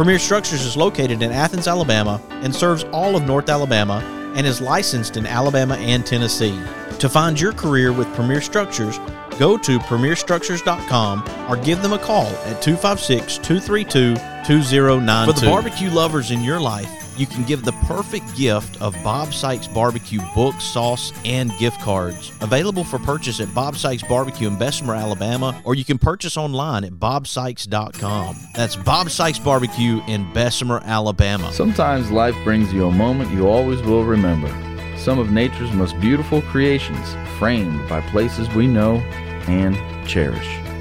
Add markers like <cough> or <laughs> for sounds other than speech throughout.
Premier Structures is located in Athens, Alabama, and serves all of North Alabama and is licensed in Alabama and Tennessee. To find your career with Premier Structures, go to premierstructures.com or give them a call at 256 232 2092. For the barbecue lovers in your life, you can give the perfect gift of Bob Sykes Barbecue books, sauce, and gift cards. Available for purchase at Bob Sykes Barbecue in Bessemer, Alabama, or you can purchase online at bobsykes.com. That's Bob Sykes Barbecue in Bessemer, Alabama. Sometimes life brings you a moment you always will remember. Some of nature's most beautiful creations, framed by places we know and cherish.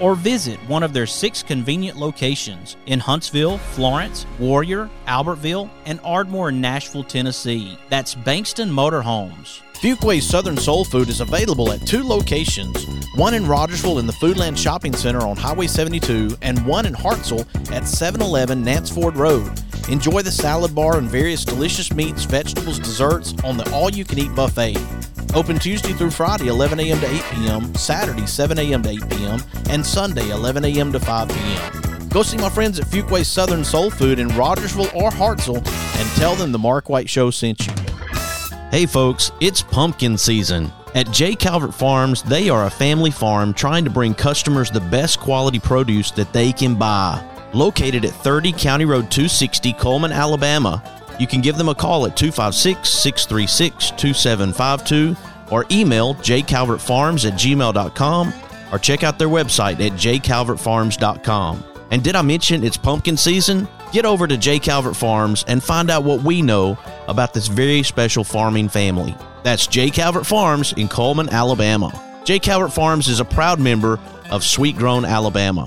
or visit one of their six convenient locations in Huntsville, Florence, Warrior, Albertville, and Ardmore in Nashville, Tennessee. That's Bankston Motorhomes. Fuquay's Southern Soul Food is available at two locations one in Rogersville in the Foodland Shopping Center on Highway 72, and one in Hartselle at 711 Nance Ford Road. Enjoy the salad bar and various delicious meats, vegetables, desserts on the all you can eat buffet. Open Tuesday through Friday, 11 a.m. to 8 p.m., Saturday, 7 a.m. to 8 p.m., and Sunday, 11 a.m. to 5 p.m. Go see my friends at Fuquay Southern Soul Food in Rogersville or Hartselle and tell them the Mark White Show sent you. Hey folks, it's pumpkin season. At J. Calvert Farms, they are a family farm trying to bring customers the best quality produce that they can buy. Located at 30 County Road 260, Coleman, Alabama, you can give them a call at 256 636 2752 or email jcalvertfarms at gmail.com or check out their website at jcalvertfarms.com. And did I mention it's pumpkin season? Get over to J. Calvert Farms and find out what we know about this very special farming family. That's J. Calvert Farms in Coleman, Alabama. J. Calvert Farms is a proud member of Sweet Grown, Alabama.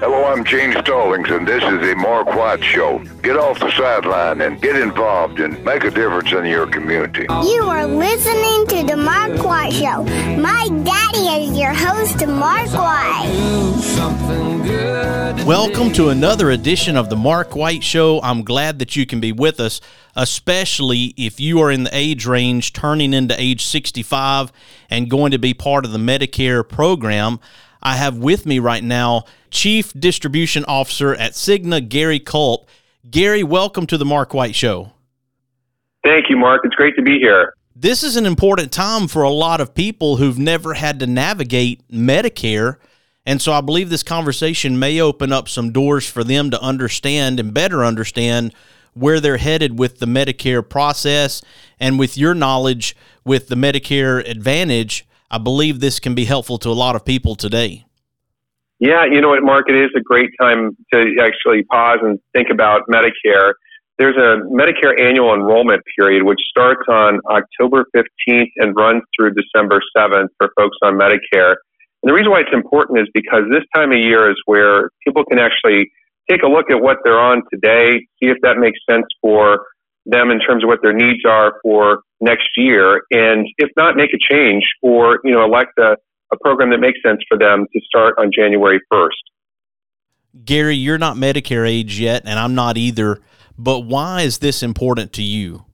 Hello, I'm Gene Stallings, and this is the Mark White Show. Get off the sideline and get involved and make a difference in your community. You are listening to the Mark White Show. My daddy is your host, Mark White. Welcome to another edition of the Mark White Show. I'm glad that you can be with us, especially if you are in the age range turning into age 65 and going to be part of the Medicare program. I have with me right now Chief Distribution Officer at Cigna, Gary Culp. Gary, welcome to the Mark White Show. Thank you, Mark. It's great to be here. This is an important time for a lot of people who've never had to navigate Medicare. And so I believe this conversation may open up some doors for them to understand and better understand where they're headed with the Medicare process. And with your knowledge with the Medicare Advantage, I believe this can be helpful to a lot of people today. Yeah, you know what, Mark? It is a great time to actually pause and think about Medicare. There's a Medicare annual enrollment period which starts on October 15th and runs through December 7th for folks on Medicare. And the reason why it's important is because this time of year is where people can actually take a look at what they're on today, see if that makes sense for them in terms of what their needs are for next year, and if not, make a change or you know elect a, a program that makes sense for them to start on January first. Gary, you're not Medicare age yet, and I'm not either. But why is this important to you?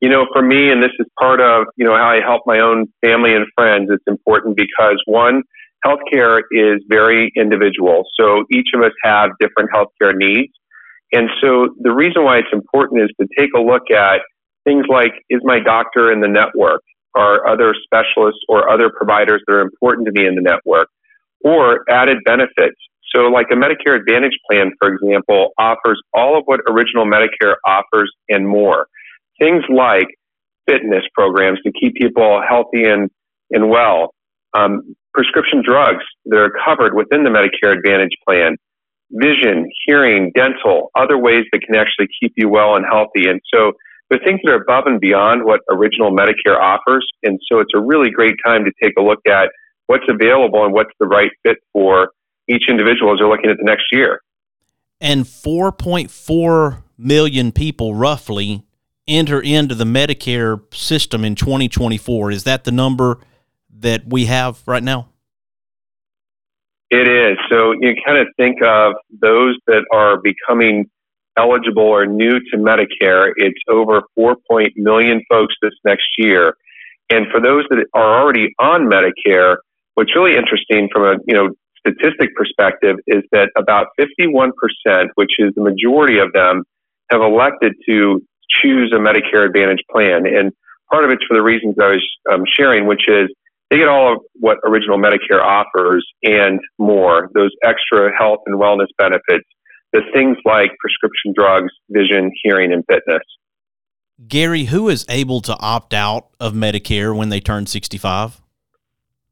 You know, for me, and this is part of you know how I help my own family and friends. It's important because one, healthcare is very individual. So each of us have different healthcare needs. And so the reason why it's important is to take a look at things like is my doctor in the network? Are other specialists or other providers that are important to me in the network? Or added benefits. So, like a Medicare Advantage plan, for example, offers all of what original Medicare offers and more. Things like fitness programs to keep people healthy and, and well, um, prescription drugs that are covered within the Medicare Advantage plan, vision, hearing, dental, other ways that can actually keep you well and healthy. And so they're things that are above and beyond what original Medicare offers. And so it's a really great time to take a look at what's available and what's the right fit for each individual as they're looking at the next year. And 4.4 million people roughly enter into the Medicare system in 2024. Is that the number that we have right now? It is. So you kind of think of those that are becoming eligible or new to Medicare. It's over 4 million folks this next year. And for those that are already on Medicare, what's really interesting from a you know statistic perspective is that about 51%, which is the majority of them, have elected to choose a Medicare Advantage plan. And part of it's for the reasons I was um, sharing, which is they get all of what original Medicare offers and more, those extra health and wellness benefits, the things like prescription drugs, vision, hearing, and fitness. Gary, who is able to opt out of Medicare when they turn 65?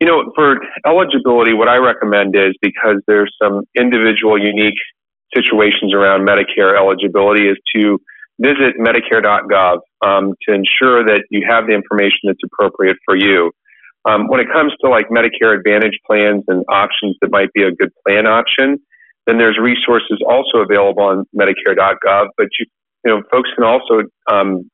You know, for eligibility, what I recommend is because there's some individual unique situations around Medicare eligibility is to visit Medicare.gov um, to ensure that you have the information that's appropriate for you. Um, when it comes to like Medicare Advantage plans and options that might be a good plan option, then there's resources also available on Medicare.gov. But you, you know, folks can also um,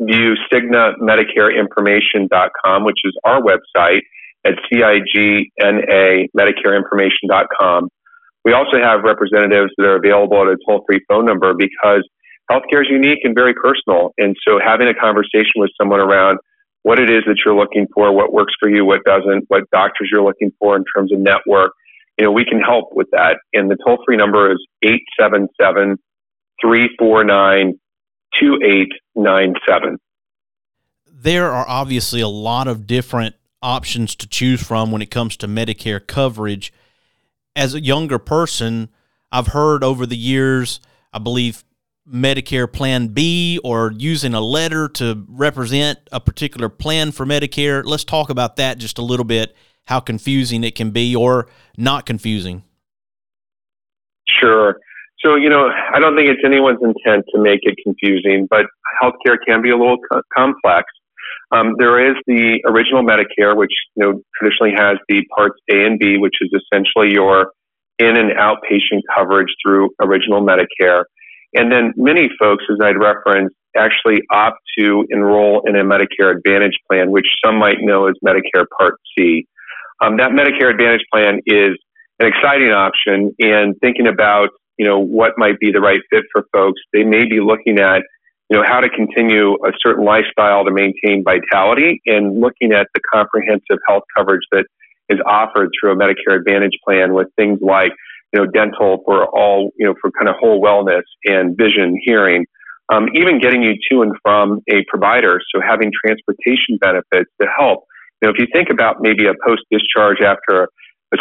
view Cigna MedicareInformation.com, which is our website at CIGNA MedicareInformation.com. We also have representatives that are available at a toll free phone number because healthcare is unique and very personal. And so having a conversation with someone around what it is that you're looking for, what works for you, what doesn't, what doctors you're looking for in terms of network. You know, we can help with that. And the toll free number is 877 349 2897. There are obviously a lot of different options to choose from when it comes to Medicare coverage. As a younger person, I've heard over the years, I believe Medicare Plan B or using a letter to represent a particular plan for Medicare. Let's talk about that just a little bit. How confusing it can be or not confusing? Sure. So, you know, I don't think it's anyone's intent to make it confusing, but healthcare can be a little co- complex. Um, there is the original Medicare, which, you know, traditionally has the parts A and B, which is essentially your in and outpatient coverage through original Medicare. And then many folks, as I'd referenced, actually opt to enroll in a Medicare Advantage plan, which some might know as Medicare Part C. Um, that Medicare Advantage plan is an exciting option and thinking about, you know, what might be the right fit for folks. They may be looking at, you know, how to continue a certain lifestyle to maintain vitality and looking at the comprehensive health coverage that is offered through a Medicare Advantage plan with things like, you know, dental for all, you know, for kind of whole wellness and vision, hearing, um, even getting you to and from a provider. So having transportation benefits to help. You know, if you think about maybe a post discharge after a,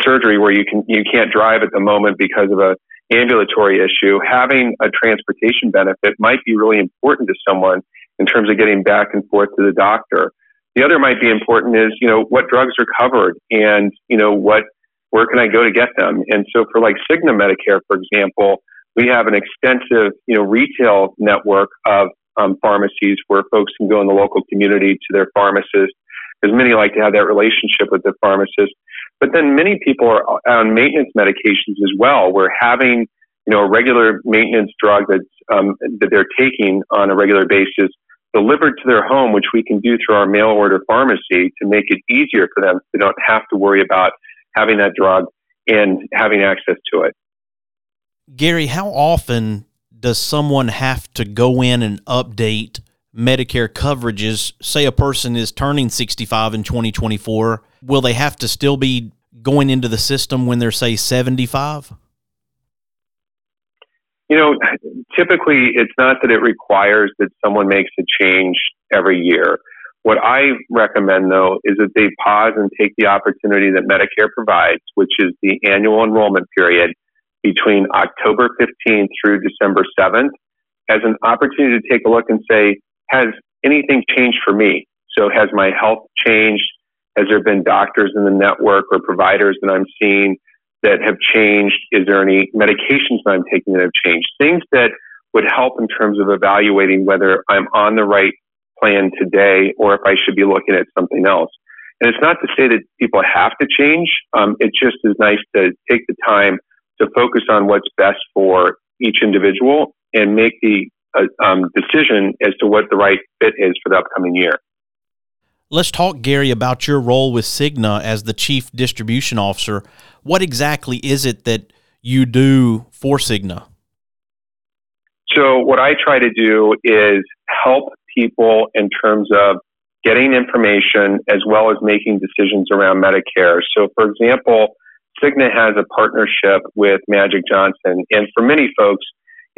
surgery where you can you can't drive at the moment because of a ambulatory issue, having a transportation benefit might be really important to someone in terms of getting back and forth to the doctor. The other might be important is, you know, what drugs are covered and, you know, what, where can I go to get them? And so for like Cigna Medicare, for example, we have an extensive, you know, retail network of um, pharmacies where folks can go in the local community to their pharmacist, because many like to have that relationship with the pharmacist. But then many people are on maintenance medications as well, where having, you know, a regular maintenance drug that's, um, that they're taking on a regular basis delivered to their home, which we can do through our mail order pharmacy to make it easier for them. They don't have to worry about having that drug and having access to it. Gary, how often does someone have to go in and update Medicare coverages? Say a person is turning 65 in 2024, will they have to still be going into the system when they're, say, 75? You know, typically it's not that it requires that someone makes a change every year. What I recommend though is that they pause and take the opportunity that Medicare provides, which is the annual enrollment period between October 15th through December 7th as an opportunity to take a look and say, has anything changed for me? So has my health changed? Has there been doctors in the network or providers that I'm seeing that have changed? Is there any medications that I'm taking that have changed? Things that would help in terms of evaluating whether I'm on the right plan today or if I should be looking at something else. And it's not to say that people have to change. Um, it just is nice to take the time to focus on what's best for each individual and make the uh, um, decision as to what the right fit is for the upcoming year. Let's talk, Gary, about your role with Cigna as the chief distribution officer. What exactly is it that you do for Cigna? So, what I try to do is help people in terms of getting information as well as making decisions around Medicare. So, for example, Cigna has a partnership with Magic Johnson. And for many folks,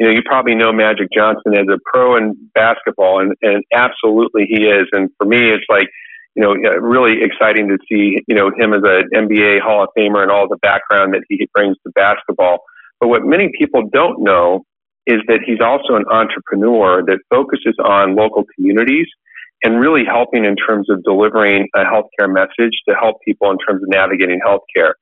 you know, you probably know Magic Johnson as a pro in basketball, and, and absolutely he is. And for me, it's like, you know, really exciting to see, you know, him as an NBA Hall of Famer and all the background that he brings to basketball. But what many people don't know is that he's also an entrepreneur that focuses on local communities and really helping in terms of delivering a healthcare message to help people in terms of navigating healthcare.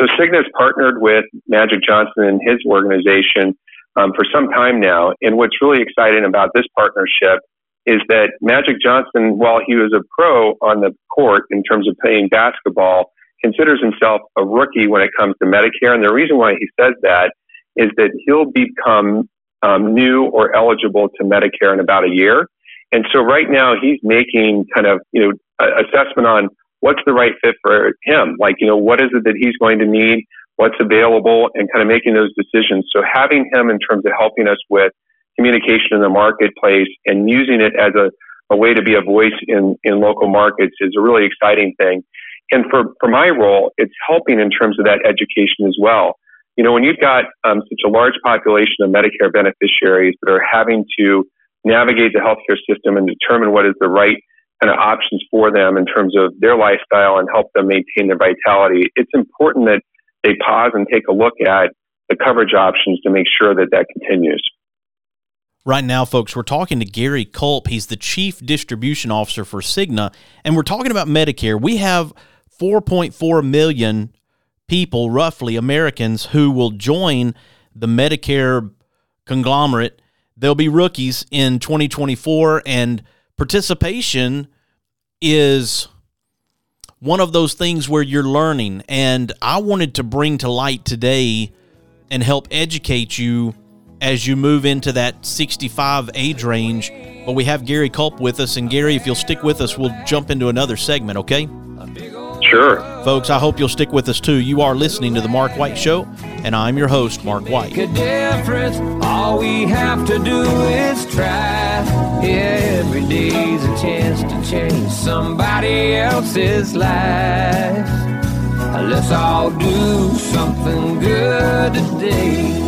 So Cigna's partnered with Magic Johnson and his organization um, for some time now. And what's really exciting about this partnership is that Magic Johnson, while he was a pro on the court in terms of playing basketball, considers himself a rookie when it comes to Medicare. And the reason why he says that is that he'll become um, new or eligible to Medicare in about a year. And so right now he's making kind of, you know, assessment on what's the right fit for him? Like, you know, what is it that he's going to need? What's available and kind of making those decisions. So having him in terms of helping us with communication in the marketplace and using it as a, a way to be a voice in, in local markets is a really exciting thing. And for, for my role, it's helping in terms of that education as well. You know, when you've got um, such a large population of Medicare beneficiaries that are having to navigate the healthcare system and determine what is the right kind of options for them in terms of their lifestyle and help them maintain their vitality, it's important that they pause and take a look at the coverage options to make sure that that continues. Right now, folks, we're talking to Gary Culp. He's the Chief Distribution Officer for Cigna, and we're talking about Medicare. We have 4.4 million people, roughly Americans, who will join the Medicare conglomerate. They'll be rookies in 2024, and participation is one of those things where you're learning. And I wanted to bring to light today and help educate you as you move into that 65 age range. But we have Gary Culp with us. And Gary, if you'll stick with us, we'll jump into another segment, okay? Sure. Folks, I hope you'll stick with us too. You are listening to The Mark White Show, and I'm your host, Mark White. Chance to change somebody else's life. Let's all do something good today.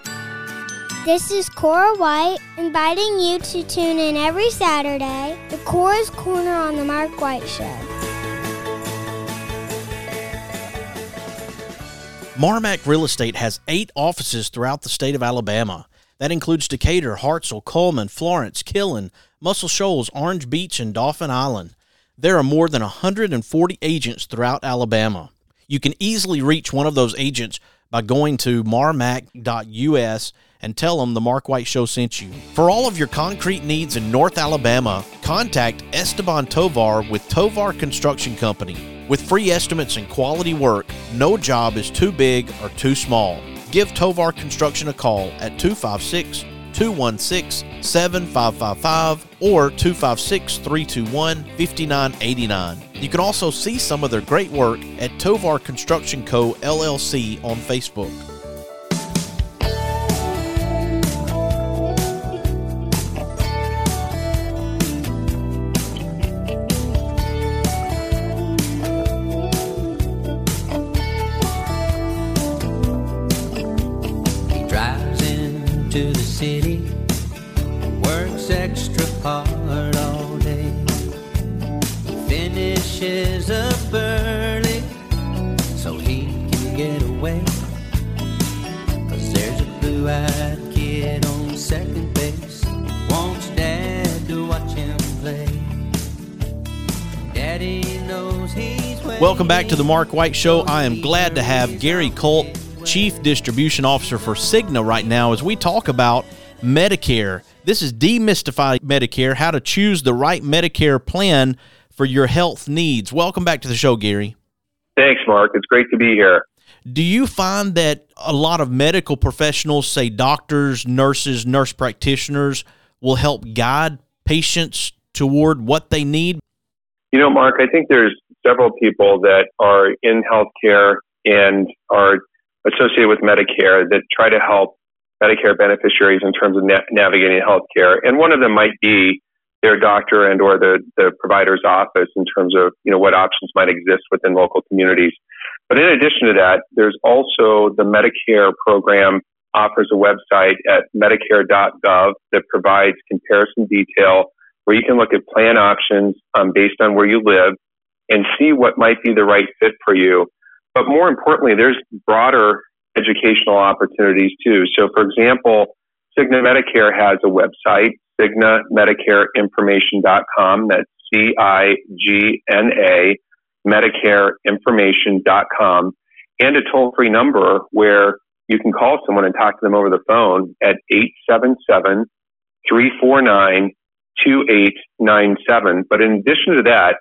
This is Cora White inviting you to tune in every Saturday to Cora's Corner on the Mark White Show. Marmac Real Estate has eight offices throughout the state of Alabama. That includes Decatur, Hartselle, Cullman, Florence, Killen, Muscle Shoals, Orange Beach, and Dauphin Island. There are more than 140 agents throughout Alabama. You can easily reach one of those agents by going to marmac.us and tell them the Mark White Show sent you. For all of your concrete needs in North Alabama, contact Esteban Tovar with Tovar Construction Company. With free estimates and quality work, no job is too big or too small. Give Tovar Construction a call at 256 216 7555 or 256 321 5989. You can also see some of their great work at Tovar Construction Co. LLC on Facebook. Kid on second base, wants dad to watch him play. Daddy knows he's Welcome back to the Mark White Show. I am glad to have Gary Culp, Chief Distribution Officer for Cigna, right now as we talk about Medicare. This is Demystify Medicare, how to choose the right Medicare plan for your health needs. Welcome back to the show, Gary. Thanks, Mark. It's great to be here. Do you find that a lot of medical professionals, say doctors, nurses, nurse practitioners, will help guide patients toward what they need? You know, Mark, I think there's several people that are in healthcare and are associated with Medicare that try to help Medicare beneficiaries in terms of na- navigating healthcare. And one of them might be their doctor and or the, the provider's office in terms of, you know, what options might exist within local communities. But in addition to that, there's also the Medicare program offers a website at medicare.gov that provides comparison detail where you can look at plan options um, based on where you live and see what might be the right fit for you. But more importantly, there's broader educational opportunities too. So, for example, Cigna Medicare has a website, CignaMedicareInformation.com. That's C I G N A MedicareInformation.com, and a toll free number where you can call someone and talk to them over the phone at 877 349 2897. But in addition to that,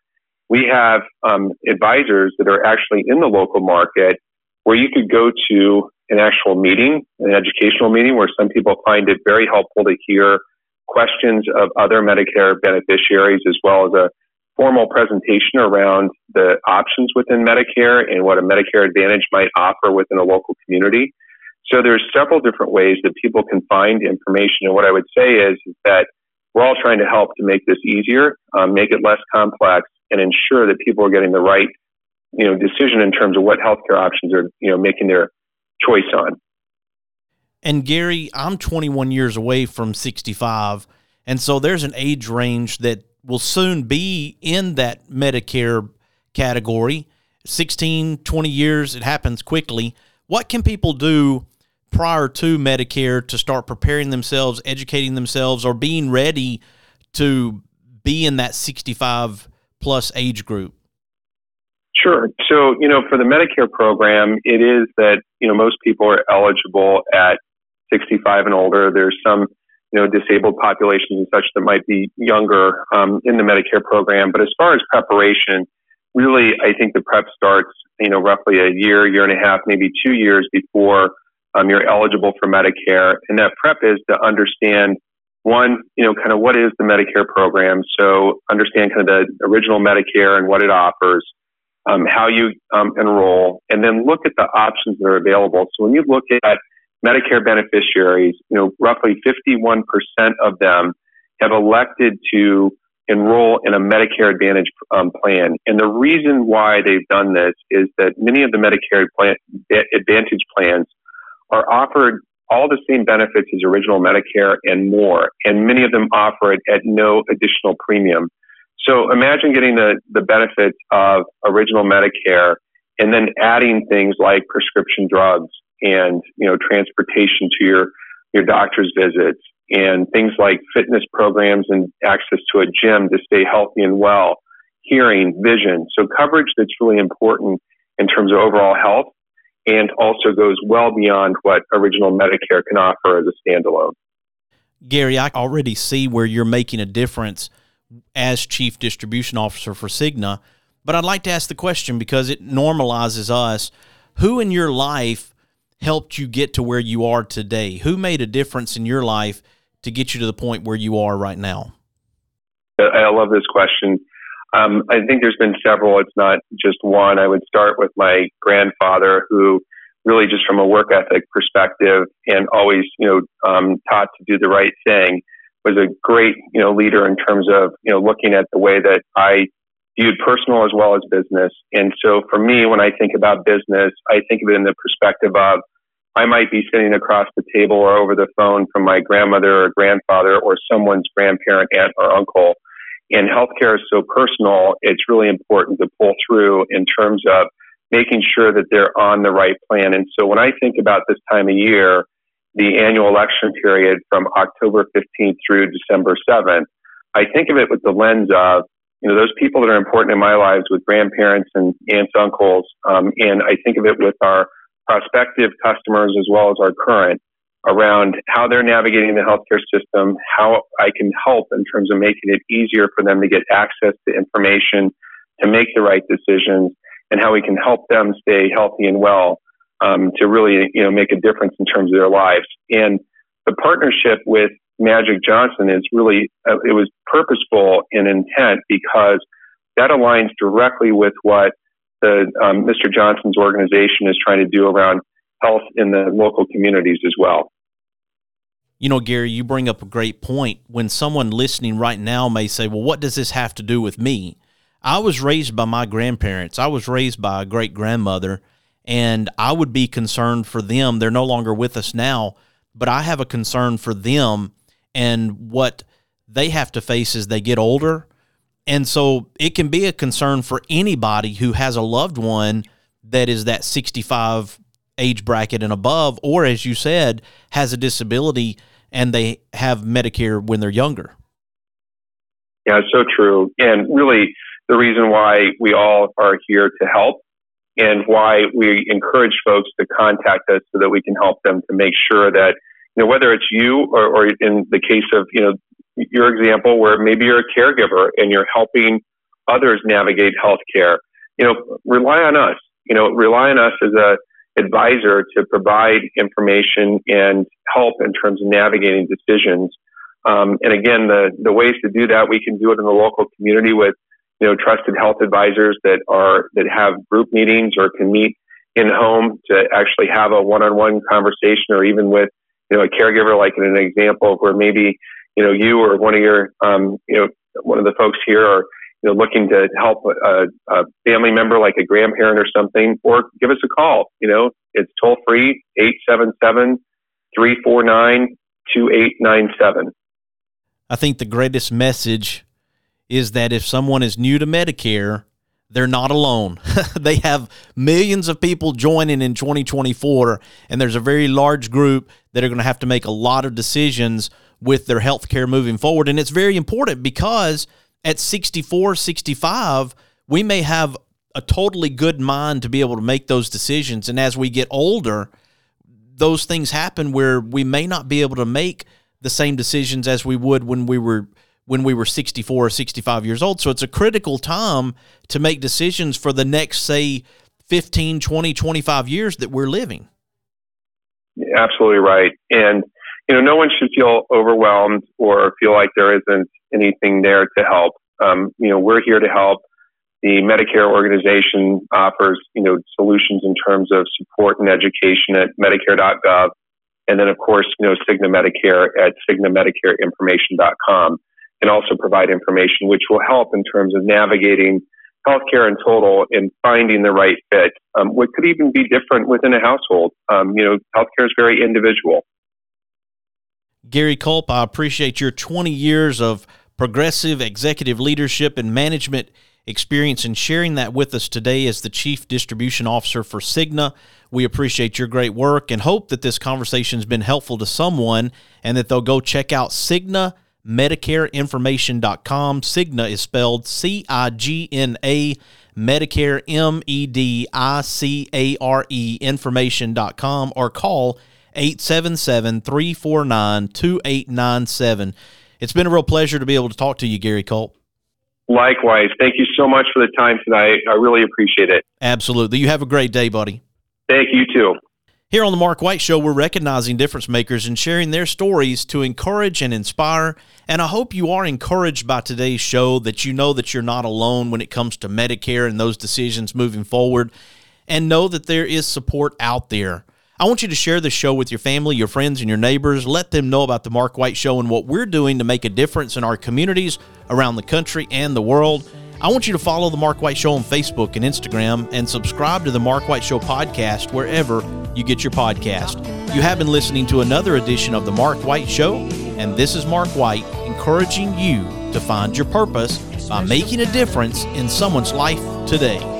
we have um, advisors that are actually in the local market where you could go to an actual meeting, an educational meeting, where some people find it very helpful to hear questions of other Medicare beneficiaries as well as a formal presentation around the options within Medicare and what a Medicare Advantage might offer within a local community. So there's several different ways that people can find information. And what I would say is, is that we're all trying to help to make this easier, um, make it less complex, and ensure that people are getting the right, you know, decision in terms of what healthcare options are, you know, making their choice on. And Gary, I'm 21 years away from 65, and so there's an age range that will soon be in that Medicare category. 16, 20 years, it happens quickly. What can people do prior to Medicare to start preparing themselves, educating themselves, or being ready to be in that 65 plus age group? Sure. So, you know, for the Medicare program, it is that, you know, most people are eligible at 65 and older. There's some, you know, disabled populations and such that might be younger um, in the Medicare program. But as far as preparation, really, I think the prep starts, you know, roughly a year, year and a half, maybe two years before um, you're eligible for Medicare. And that prep is to understand one, you know, kind of what is the Medicare program. So understand kind of the original Medicare and what it offers, um, how you um, enroll, and then look at the options that are available. So when you look at Medicare beneficiaries, you know, roughly 51% of them have elected to enroll in a Medicare Advantage um, plan. And the reason why they've done this is that many of the Medicare plan, Advantage plans are offered all the same benefits as original Medicare and more, and many of them offer it at no additional premium. So imagine getting the, the benefits of original Medicare and then adding things like prescription drugs and, you know, transportation to your, your doctor's visits and things like fitness programs and access to a gym to stay healthy and well, hearing, vision. So coverage that's really important in terms of overall health and also goes well beyond what original Medicare can offer as a standalone. Gary, I already see where you're making a difference as chief distribution officer for Cigna, but I'd like to ask the question because it normalizes us. Who in your life helped you get to where you are today? Who made a difference in your life to get you to the point where you are right now? I love this question. Um, I think there's been several. It's not just one. I would start with my grandfather, who really just from a work ethic perspective and always, you know, um, taught to do the right thing, was a great, you know, leader in terms of, you know, looking at the way that I viewed personal as well as business. And so for me, when I think about business, I think of it in the perspective of I might be sitting across the table or over the phone from my grandmother or grandfather or someone's grandparent, aunt, or uncle and healthcare is so personal, it's really important to pull through in terms of making sure that they're on the right plan. And so when I think about this time of year, the annual election period from October 15th through December 7th, I think of it with the lens of, you know, those people that are important in my lives with grandparents and aunts, uncles, um, and I think of it with our prospective customers as well as our current around how they're navigating the healthcare system, how I can help in terms of making it easier for them to get access to information, to make the right decisions, and how we can help them stay healthy and well um, to really, you know, make a difference in terms of their lives. And the partnership with Magic Johnson is really, uh, it was purposeful in intent because that aligns directly with what the um, Mr. Johnson's organization is trying to do around health in the local communities as well. You know, Gary, you bring up a great point. When someone listening right now may say, Well, what does this have to do with me? I was raised by my grandparents, I was raised by a great grandmother, and I would be concerned for them. They're no longer with us now, but I have a concern for them and what they have to face as they get older. And so it can be a concern for anybody who has a loved one that is that 65 age bracket and above, or as you said, has a disability. and they have Medicare when they're younger. Yeah, it's so true. And really, the reason why we all are here to help and why we encourage folks to contact us so that we can help them to make sure that, you know, whether it's you or, or in the case of, you know, your example where maybe you're a caregiver and you're helping others navigate healthcare, you know, rely on us. You know, rely on us as a advisor to provide information and help in terms of navigating decisions. Um, and again, the the ways to do that, we can do it in the local community with you know trusted health advisors that are that have group meetings or can meet in home to actually have a one-on-one conversation, or even with you know a caregiver, like in an example where maybe you know you or one of your um, you know one of the folks here are you know, looking to help a, a family member like a grandparent or something, or give us a call. You know, it's toll free, 877 349 2897. I think the greatest message is that if someone is new to Medicare, they're not alone. <laughs> they have millions of people joining in 2024, and there's a very large group that are going to have to make a lot of decisions with their health care moving forward. And it's very important because at 64, 65, we may have a totally good mind to be able to make those decisions. And as we get older, those things happen where we may not be able to make the same decisions as we would when we were when we were 64 or 65 years old. So it's a critical time to make decisions for the next say 15, 20, 25 years that we're living. Absolutely right. And you know, no one should feel overwhelmed or feel like there isn't anything there to help. Um, you know, we're here to help. The Medicare organization offers, you know, solutions in terms of support and education at Medicare.gov. And then, of course, you know, Cigna Medicare at CignaMedicareInformation.com and also provide information which will help in terms of navigating healthcare in total and finding the right fit. Um, what could even be different within a household? Um, you know, healthcare is very individual. Gary Culp, I appreciate your 20 years of progressive executive leadership and management experience and sharing that with us today as the Chief Distribution Officer for Cigna. We appreciate your great work and hope that this conversation has been helpful to someone and that they'll go check out Cigna MedicareInformation.com. Cigna is spelled C I G N A, Medicare M E D I C A R E, information.com, or call 877 349 2897. It's been a real pleasure to be able to talk to you, Gary Culp. Likewise. Thank you so much for the time tonight. I really appreciate it. Absolutely. You have a great day, buddy. Thank you, too. Here on the Mark White Show, we're recognizing difference makers and sharing their stories to encourage and inspire. And I hope you are encouraged by today's show that you know that you're not alone when it comes to Medicare and those decisions moving forward, and know that there is support out there. I want you to share the show with your family, your friends, and your neighbors. Let them know about the Mark White Show and what we're doing to make a difference in our communities around the country and the world. I want you to follow the Mark White Show on Facebook and Instagram and subscribe to the Mark White Show podcast wherever you get your podcast. You have been listening to another edition of the Mark White Show, and this is Mark White encouraging you to find your purpose by making a difference in someone's life today.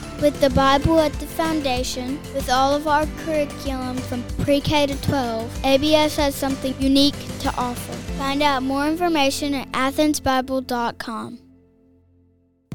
With the Bible at the foundation, with all of our curriculum from pre K to 12, ABS has something unique to offer. Find out more information at athensbible.com.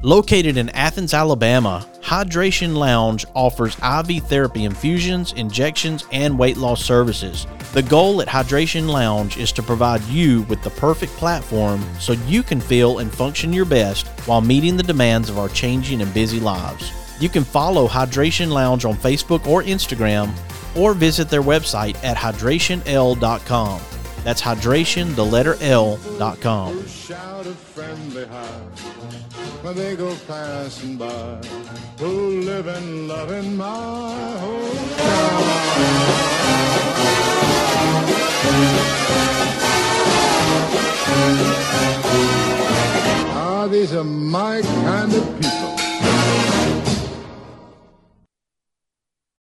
Located in Athens, Alabama, Hydration Lounge offers IV therapy infusions, injections, and weight loss services. The goal at Hydration Lounge is to provide you with the perfect platform so you can feel and function your best while meeting the demands of our changing and busy lives. You can follow Hydration Lounge on Facebook or Instagram or visit their website at hydrationl.com. That's hydration, the letter L.com. Shout a friendly hi when they go passing by. Who live and love in my hometown. Ah, these are my kind of people.